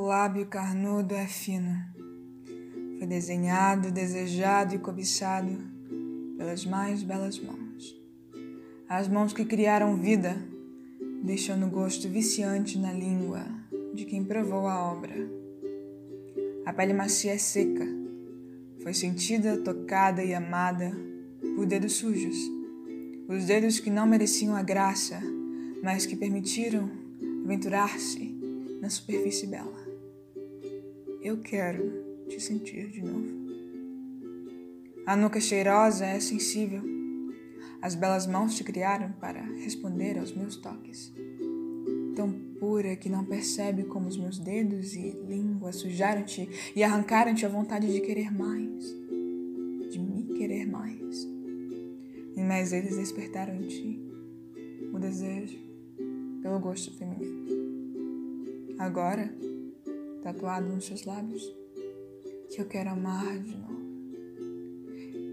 lábio carnudo é fino. Foi desenhado, desejado e cobiçado pelas mais belas mãos. As mãos que criaram vida, deixando gosto viciante na língua de quem provou a obra. A pele macia é seca, foi sentida, tocada e amada por dedos sujos, os dedos que não mereciam a graça, mas que permitiram aventurar-se na superfície bela. Eu quero te sentir de novo. A nuca cheirosa é sensível. As belas mãos te criaram para responder aos meus toques. Tão pura que não percebe como os meus dedos e língua sujaram-te e arrancaram-te a vontade de querer mais, de me querer mais. E mais eles despertaram em ti o desejo pelo gosto feminino agora, tatuado nos seus lábios, que eu quero amar de novo.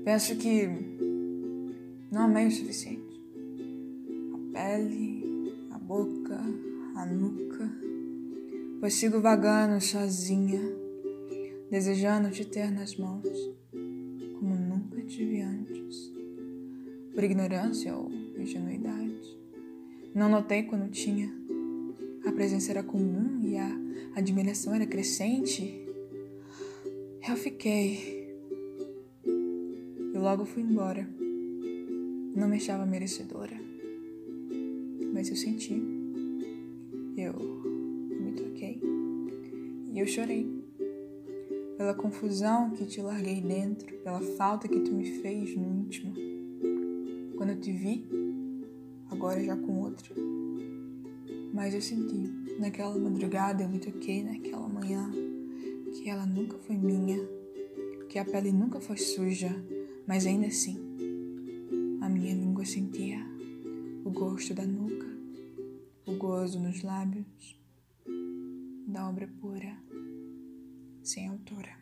Penso que não amei o suficiente. A pele, a boca, a nuca, pois sigo vagando sozinha, desejando te ter nas mãos, como nunca tive antes, por ignorância ou ingenuidade. Não notei quando tinha a presença era comum e a admiração era crescente, eu fiquei. E logo fui embora. Não me achava merecedora. Mas eu senti. Eu me toquei. E eu chorei. Pela confusão que te larguei dentro, pela falta que tu me fez no íntimo. Quando eu te vi, agora já com outro mas eu senti, naquela madrugada eu me toquei naquela manhã, que ela nunca foi minha, que a pele nunca foi suja, mas ainda assim, a minha língua sentia o gosto da nuca, o gozo nos lábios, da obra pura, sem autora.